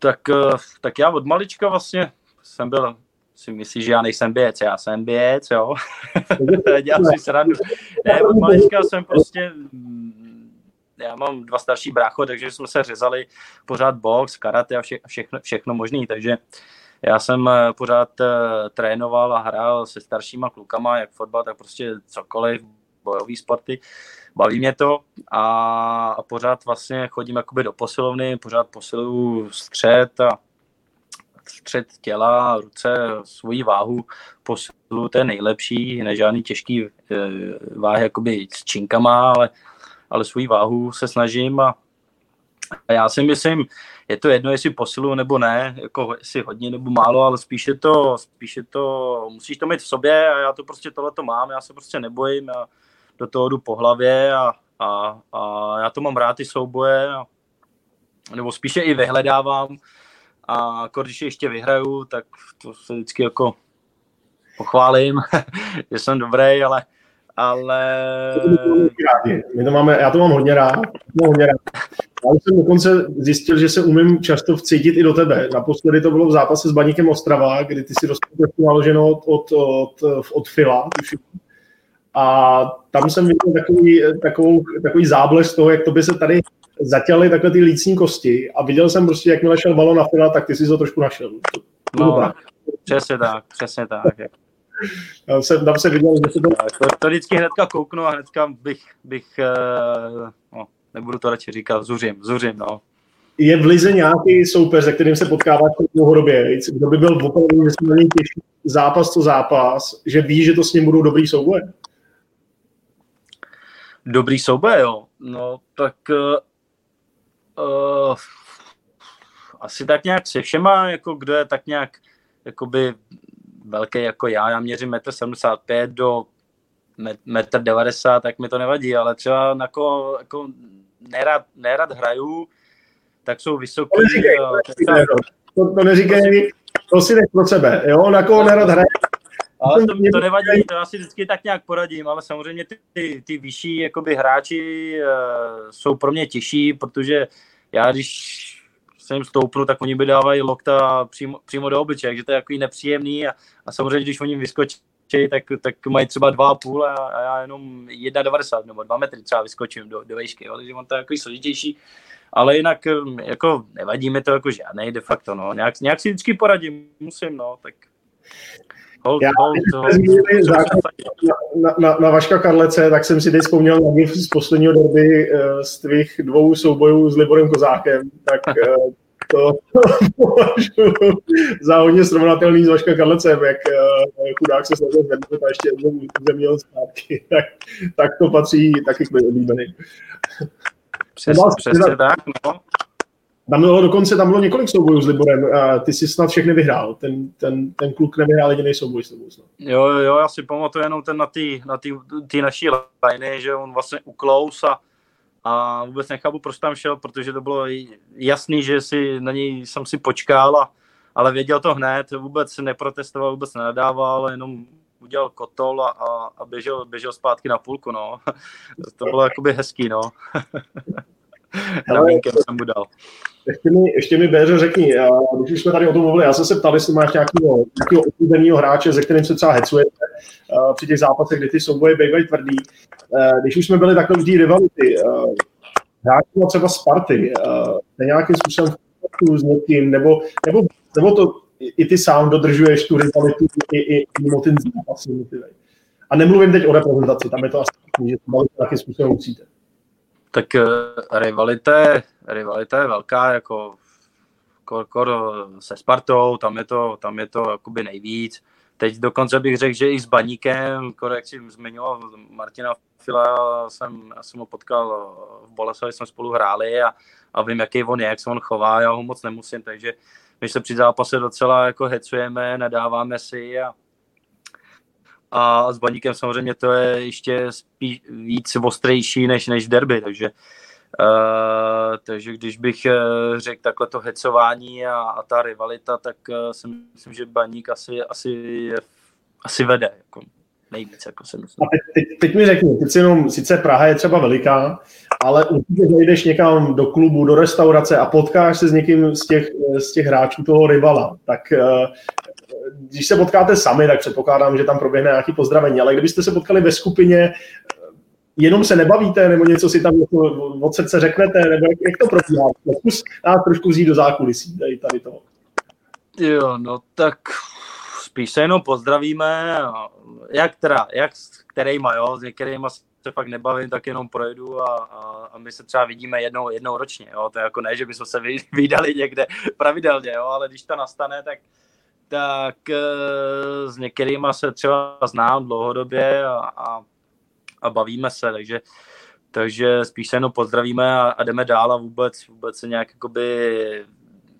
Tak, eh, tak já od malička vlastně jsem byl, si myslíš, že já nejsem běc, já jsem běc, jo. Dělám si srandu. Ne, od malička jsem prostě, mm, já mám dva starší brácho, takže jsme se řezali pořád box, karate a vše, všechno, všechno možný, takže já jsem eh, pořád eh, trénoval a hrál se staršíma klukama, jak fotbal, tak prostě cokoliv, bojové sporty. Baví mě to a, a pořád vlastně chodím jakoby do posilovny, pořád posiluju střed a střed těla, ruce, svoji váhu posilu, to je nejlepší, ne žádný těžký eh, váhy jakoby s činkama, ale, ale svoji váhu se snažím a, a já si myslím, je to jedno, jestli posilu nebo ne, jako jestli hodně nebo málo, ale spíše to, spíše to, musíš to mít v sobě a já to prostě tohle to mám, já se prostě nebojím, já do toho jdu po hlavě a, a, a já to mám rád, ty souboje, a, nebo spíše i vyhledávám a když ještě vyhraju, tak to se vždycky jako pochválím, že jsem dobrý, ale ale... My to máme, já to mám hodně rád. Mám hodně rád. Já jsem dokonce zjistil, že se umím často vcítit i do tebe. Naposledy to bylo v zápase s Baníkem Ostrava, kdy ty si dostal naloženo od, od, od, od Fila. A tam jsem viděl takový, takovou, takový záblesk toho, jak to by se tady zatěly takhle ty lícní kosti. A viděl jsem prostě, jakmile šel balon na Fila, tak ty si to trošku našel. No, přesně tak, přesně tak. Tam se, tam se viděl, že se to... to... To vždycky hnedka kouknu a hnedka bych, bych uh, no, nebudu to radši říkat, zuřím, zuřím, no. Je v Lize nějaký soupeř, se kterým se potkáváš dlouhodobě, kdo by byl opravdu, že jsme těžší zápas co zápas, že ví, že to s ním budou dobrý souboje? Dobrý souboje, jo. No, tak uh, uh, asi tak nějak se všema, jako kdo je tak nějak jakoby velký jako já, já měřím 1,75 m do 1,90 m, tak mi to nevadí, ale třeba jako, jako nerad, nerad hraju, tak jsou vysoký. To neříkej, eh, to, to neříkej, to si nech pro sebe, jo, na koho nerad hraje. Ale to, to nevadí, to já si vždycky tak nějak poradím, ale samozřejmě ty, ty, ty vyšší jakoby, hráči uh, jsou pro mě těžší, protože já když se jim stoupnu, tak oni by dávají lokta přímo, přímo do obličeje, takže to je takový nepříjemný a, a samozřejmě, když oni vyskočí, tak, tak mají třeba 2,5 a, a já jenom 1,90 nebo 2 metry třeba vyskočím do, do vejšky, jo, takže on to je takový složitější, ale jinak jako nevadí mi to jako žádnej de facto, no, nějak, nějak si vždycky poradím, musím, no, tak Hold, Já, hold, hold, na, na, na Vaška Karlece, tak jsem si teď vzpomněl na z posledního derby uh, z tvých dvou soubojů s Liborem Kozákem, tak uh, to považuji za hodně srovnatelný s Vaška Karlecem, jak uh, chudák se snažil zvednout a ještě jednou zeměl zpátky, tak, tak to patří taky k oblíbeným. Přesně, přesně tak, no. Tam bylo dokonce, tam bylo několik soubojů s Liborem a ty si snad všechny vyhrál. Ten, ten, ten kluk nevyhrál jediný souboj s tebou snad. Jo, jo, já si pamatuju jenom ten na té na tý, tý naší liny, že on vlastně uklous a, a vůbec nechápu, proč tam šel, protože to bylo jasný, že si na něj jsem si počkal, a, ale věděl to hned, vůbec neprotestoval, vůbec nenadával, jenom udělal kotol a, a, a běžel, běžel zpátky na půlku, no. to bylo jakoby hezký, no. Ramínkem jsem mu dal. Ještě mi, ještě mi Béře řekni, když už jsme tady o tom mluvili, já jsem se ptal, jestli máš nějakého, nějakého oblíbeného hráče, ze kterým se třeba hecujete při těch zápasech, kdy ty souboje bývají tvrdý. Když už jsme byli takhle v té rivality, hráči třeba Sparty, ne nějakým způsobem s někým, nebo, nebo, nebo to i ty sám dodržuješ tu rivalitu i, i, i mimo ten zápas. A nemluvím teď o reprezentaci, tam je to asi, že to taky způsobem musíte. Tak rivalita, rivalita je velká, jako kor, kor se Spartou, tam je to, tam je to jakoby nejvíc. Teď dokonce bych řekl, že i s Baníkem, jak si zmiňoval Martina Fila, jsem, já jsem ho potkal v Boleslavi, jsme spolu hráli a, a vím, jaký on je, jak se on chová, já ho moc nemusím, takže my se při zápase docela jako hecujeme, nadáváme si a, a s Baníkem samozřejmě to je ještě spíš víc ostrejší než, než derby, takže Uh, takže když bych uh, řekl takhle to hecování a, a ta rivalita, tak uh, si myslím, že Baník asi, asi, asi vede jako nejvíc, jako se myslím. A teď, teď, teď mi řekni, teď jenom, sice Praha je třeba veliká, ale určitě zajdeš někam do klubu, do restaurace a potkáš se s někým z těch, z těch hráčů toho rivala, tak když se potkáte sami, tak předpokládám, že tam proběhne nějaký pozdravení, ale kdybyste se potkali ve skupině, jenom se nebavíte, nebo něco si tam jako od srdce řeknete, nebo jak, jak to probíhá? Zkus nás trošku vzít do zákulisí tady, tady toho. Jo, no tak spíš se jenom pozdravíme, jak teda, jak s kterýma, jo, s některýma se fakt nebavím, tak jenom projedu a, a, a my se třeba vidíme jednou, jednou ročně, jo, to je jako ne, že bychom se vydali někde pravidelně, jo, ale když to nastane, tak, tak eh, s některýma se třeba znám dlouhodobě a, a, a bavíme se, takže, takže spíš se jenom pozdravíme a, a jdeme dál a vůbec, vůbec se nějak jakoby,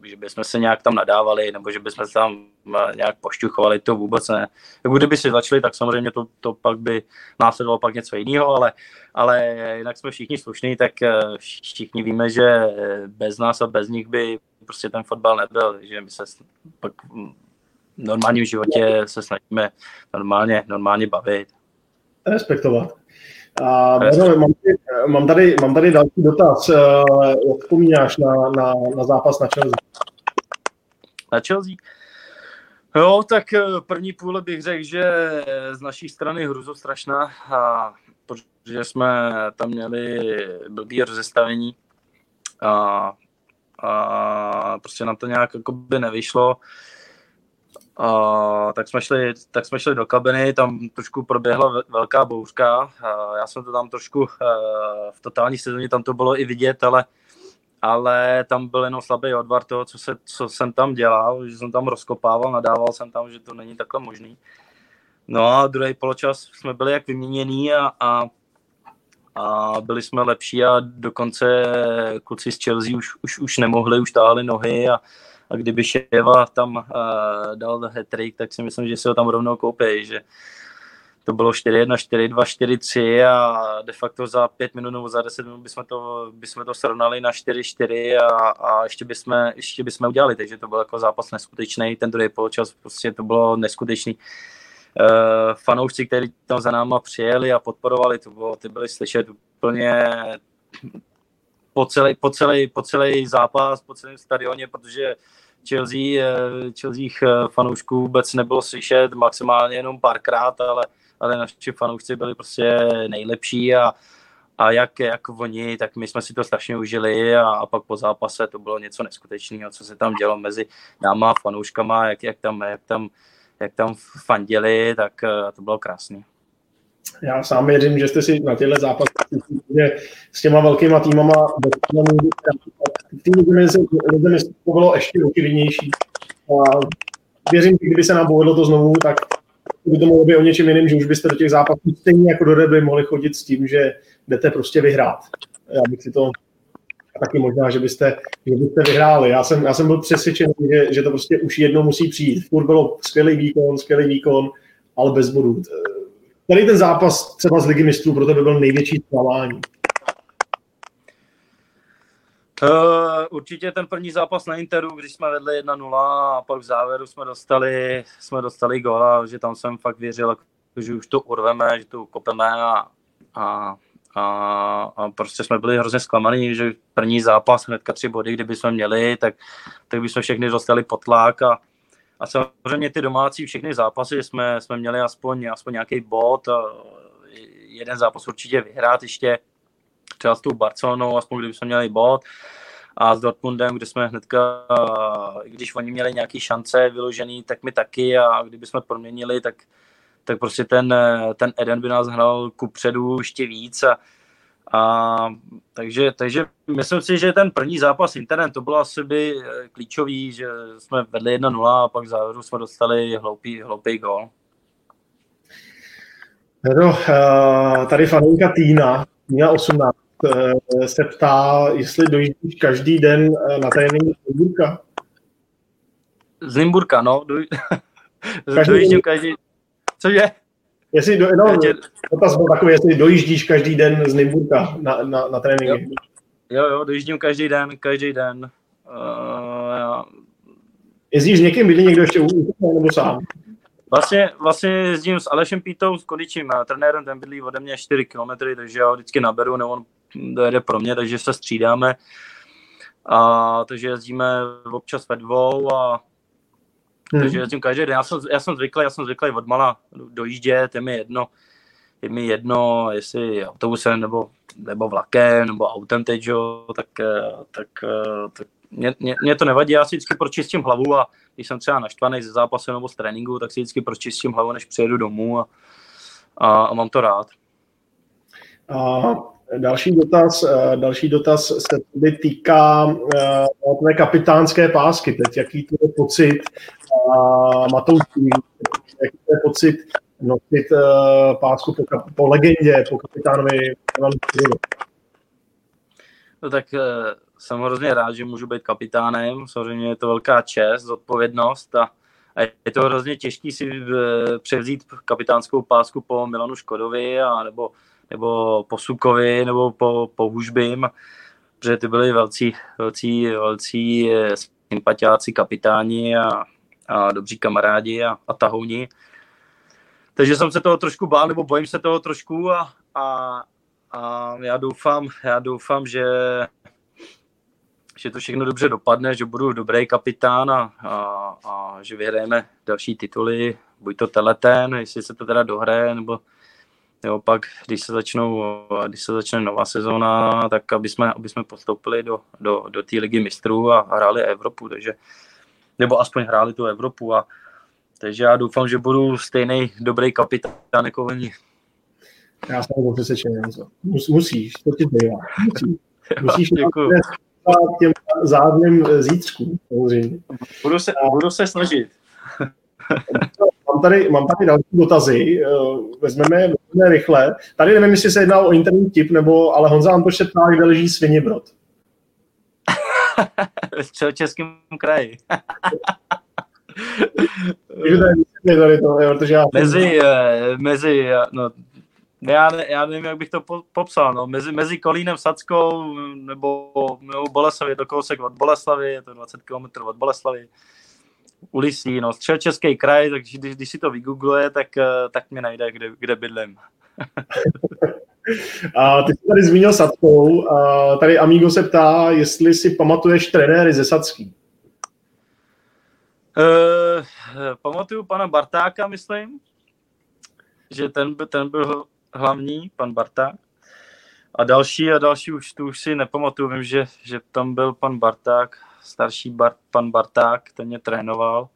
že bychom se nějak tam nadávali, nebo že bychom se tam eh, nějak pošťuchovali, to vůbec ne. Jako kdyby si začali, tak samozřejmě to, to pak by následovalo pak něco jiného, ale, ale jinak jsme všichni slušní, tak eh, všichni víme, že bez nás a bez nich by prostě ten fotbal nebyl, že my se pak normálním životě se snažíme normálně, normálně bavit. Respektovat. A, no, mám, mám, tady, mám tady další dotaz. Eh, jak vzpomínáš na, na, na zápas na Chelsea? Na Chelsea? Jo, tak eh, první půle bych řekl, že z naší strany hruzo strašná, a, protože jsme tam měli blbý rozestavení a, a prostě nám to nějak by nevyšlo. A, tak, jsme šli, tak jsme šli do kabiny, tam trošku proběhla velká bouřka. A, já jsem to tam trošku eh, v totální sezóně tam to bylo i vidět, ale, ale tam byl jenom slabý odvar toho, co, se, co jsem tam dělal, že jsem tam rozkopával, nadával jsem tam, že to není takhle možný. No a druhý poločas jsme byli jak vyměnění a, a, a byli jsme lepší a dokonce kluci z Chelsea už, už, už nemohli, už táhli nohy a, a kdyby Ševa tam uh, dal hat tak si myslím, že si ho tam rovnou koupí, že to bylo 4-1, 4-2, 4-3 a de facto za 5 minut nebo za 10 minut bychom to, bychom to srovnali na 4-4 a, a ještě, bychom, ještě bychom udělali, takže to byl jako zápas neskutečný, ten druhý poločas prostě to bylo neskutečný. Uh, fanoušci, kteří tam za náma přijeli a podporovali, to bylo, ty byli slyšet úplně po celý, po, celý, po celý zápas, po celém stadioně, protože Chelsea, eh, Chelsea eh, fanoušků vůbec nebylo slyšet, maximálně jenom párkrát, ale ale naši fanoušci byli prostě nejlepší a, a jak, jak oni, tak my jsme si to strašně užili a, a pak po zápase to bylo něco neskutečného, co se tam dělo mezi náma a fanouškama, jak, jak, tam, jak, tam, jak tam fandili, tak eh, to bylo krásné. Já sám věřím, že jste si na těchto zápasech, že s těma velkýma týmama té to bylo ještě očividnější. A věřím, že kdyby se nám povedlo to znovu, tak by to mohlo být o něčem jiném, že už byste do těch zápasů stejně jako do Reby mohli chodit s tím, že jdete prostě vyhrát. Já bych si to taky možná, že byste, že byste vyhráli. Já jsem, já jsem byl přesvědčen, že, že to prostě už jednou musí přijít. Furt bylo skvělý výkon, skvělý výkon, ale bez bodů. Tady ten zápas třeba z Ligy mistrů pro tebe byl největší zklamání. Uh, určitě ten první zápas na Interu, když jsme vedli 1-0 a pak v závěru jsme dostali, jsme dostali góla, že tam jsem fakt věřil, že už to urveme, že to kopeme a, a, a, a prostě jsme byli hrozně zklamaný, že první zápas hnedka tři body, kdyby jsme měli, tak, tak bychom všechny dostali pod tlak a, a samozřejmě ty domácí všechny zápasy jsme, jsme měli aspoň, aspoň nějaký bod, jeden zápas určitě vyhrát ještě, třeba s tou Barcelonou, aspoň kdyby jsme měli bod, a s Dortmundem, kde jsme hnedka, když oni měli nějaké šance vyložený, tak my taky a kdyby jsme proměnili, tak, tak prostě ten, ten Eden by nás hrál ku předu ještě víc a, a takže, takže myslím si, že ten první zápas internet, to bylo asi by eh, klíčový, že jsme vedli 1-0 a pak v závěru jsme dostali hloupý, hloupý gol. No, tady faninka Týna, Týna 18, Eh, se ptá, jestli dojíždíš každý den eh, na trénink z Limburka. Z Limburka, no. Doj... každý dojíždím každý... Cože? Jestli do, no, tě... dotaz byl takový, jestli dojíždíš každý den z Limburka na, na, na tréninky. Jo. jo, jo, dojíždím každý den, každý den. Uh, já... Jezdíš s někým, byli někdo ještě u nebo sám? Vlastně, vlastně jezdím s Alešem Pítou, s Kodičím, trenérem, ten bydlí ode mě 4 km, takže já ho vždycky naberu, nebo on dojede pro mě, takže se střídáme. A, takže jezdíme občas ve dvou a hmm. takže jezdím každý den. Já jsem, já jsem zvyklý, já jsem zvyklý od mala dojíždět, je mi jedno, je mi jedno, jestli autobusem nebo, nebo vlakem nebo autem teď, jo, tak, tak, tak mě, mě, mě, to nevadí, já si vždycky pročistím hlavu a když jsem třeba naštvaný ze zápasu nebo z tréninku, tak si vždycky pročistím hlavu, než přijedu domů a, a, a mám to rád. A další dotaz, eh, další dotaz se tedy týká uh, tvé kapitánské pásky. Teď jaký to je pocit uh, Matoucí, jaký je pocit nosit uh, pásku po, po legendě, po kapitánovi No tak jsem hrozně rád, že můžu být kapitánem. Samozřejmě je to velká čest, zodpovědnost a, a je to hrozně těžké si eh, převzít kapitánskou pásku po Milanu Škodovi a nebo, nebo po Sukovi nebo po, po Hužbím, protože ty byli velcí, velcí, velcí eh, sympatiáci, kapitáni a, a dobří kamarádi a, a tahouni. Takže jsem se toho trošku bál, nebo bojím se toho trošku a, a, a já doufám, já doufám, že že to všechno dobře dopadne, že budu dobrý kapitán a, a, a že vyhrajeme další tituly, buď to teleten, jestli se to teda dohraje, nebo jo, pak, když se, začnou, když se začne nová sezóna, tak aby jsme, aby jsme postoupili do, do, do té ligy mistrů a hráli Evropu, takže, nebo aspoň hráli tu Evropu a takže já doufám, že budu stejný dobrý kapitán jako oni. Já jsem přesvědčený. Musíš, to ti bývá. Musíš. Musíš těm zádným zítřkům, samozřejmě. Budu se, budu se snažit. mám tady, mám tady další dotazy, vezmeme, vezmeme rychle. Tady nevím, jestli se jedná o interní tip, nebo, ale Honza Antoš se ptá, kde leží Svinibrod. v českém kraji. mezi, eh, mezi, no, já, ne, já nevím, jak bych to po, popsal, no, mezi, mezi Kolínem, Sackou nebo, nebo Boleslavy, to kousek od Boleslavy, je to 20 km od Boleslavy, Ulisí, no, český kraj, takže když, když si to vygoogluje, tak, eh, tak mě najde, kde, kde bydlím. A ty jsi tady zmínil Sackou. A tady Amigo se ptá, jestli si pamatuješ trenéry ze Sacký. Uh, pamatuju pana Bartáka, myslím, že ten, ten byl hlavní, pan Barták. A další a další už tu už si nepamatuju. Vím, že, že tam byl pan Barták, starší Bart, pan Barták, ten mě trénoval.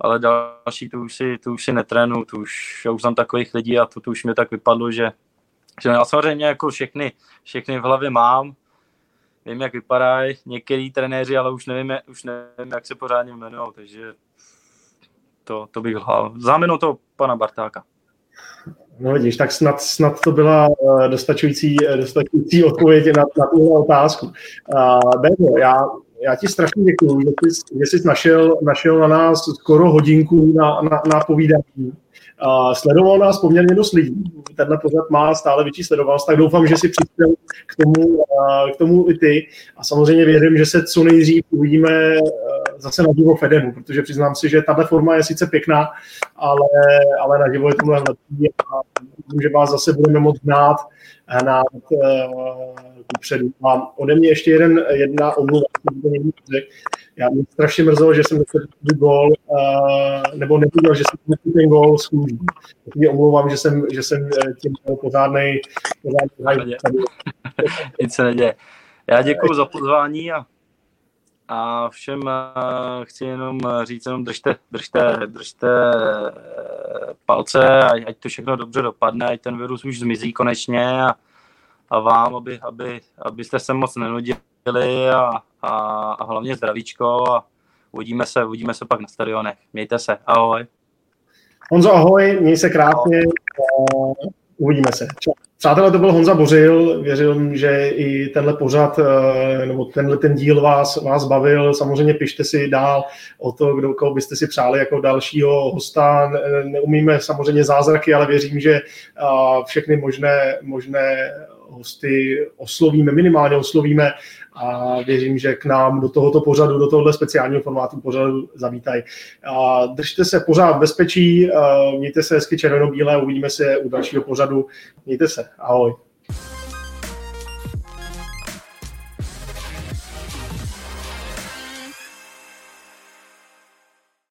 Ale další tu už si, tu už si netrénu, tu už, já už jsem takových lidí a to, tu už mi tak vypadlo, že, že já samozřejmě jako všechny, všechny v hlavě mám, vím, jak vypadají některý trenéři, ale už nevím, už nevím, jak se pořádně jmenují, takže to, to bych hlal. Zámenu toho pana Bartáka. No vidíš, tak snad, snad to byla uh, dostačující, uh, dostačující odpověď na, na tuhle otázku. Uh, Beto, já, já ti strašně děkuji, že jsi, že jsi našel, našel na nás skoro hodinku na, na, na povídání. Uh, sledoval nás poměrně dost lidí. Tenhle pořad má stále větší sledovanost, tak doufám, že si přispěl k tomu, k tomu i ty. A samozřejmě věřím, že se co nejdřív uvidíme zase na divo Fedemu, protože přiznám si, že tahle forma je sice pěkná, ale, ale na divo je to mnohem lepší a že vás zase budeme moct hnát, hnát uh, kupředu. A ode mě ještě jeden, jedna omluva, já mě strašně mrzelo, že jsem dostal gol, uh, nebo neviděl, že jsem ten gol schůží. Mě omlouvám, že jsem, že jsem eh, tím pořádnej, pořádnej Nic se neděje. Já děkuji za pozvání a, a všem uh, chci jenom říct, jenom držte, držte, držte palce, ať, ať to všechno dobře dopadne, ať ten virus už zmizí konečně a, a vám, aby, aby, abyste se moc nenudili a, a, a hlavně zdravíčko a uvidíme se, uvidíme se pak na stadionech. Mějte se, ahoj. Honzo, ahoj, měj se krásně, uh, uvidíme se. Přátelé, to byl Honza Bořil, věřil, že i tenhle pořad, uh, nebo tenhle ten díl vás, vás bavil. Samozřejmě pište si dál o to, kdo, koho byste si přáli jako dalšího hosta. Neumíme samozřejmě zázraky, ale věřím, že uh, všechny možné, možné hosty oslovíme, minimálně oslovíme a věřím, že k nám do tohoto pořadu, do tohoto speciálního formátu pořadu zavítají. Držte se pořád v bezpečí, mějte se hezky červeno-bílé, uvidíme se u dalšího pořadu. Mějte se, ahoj.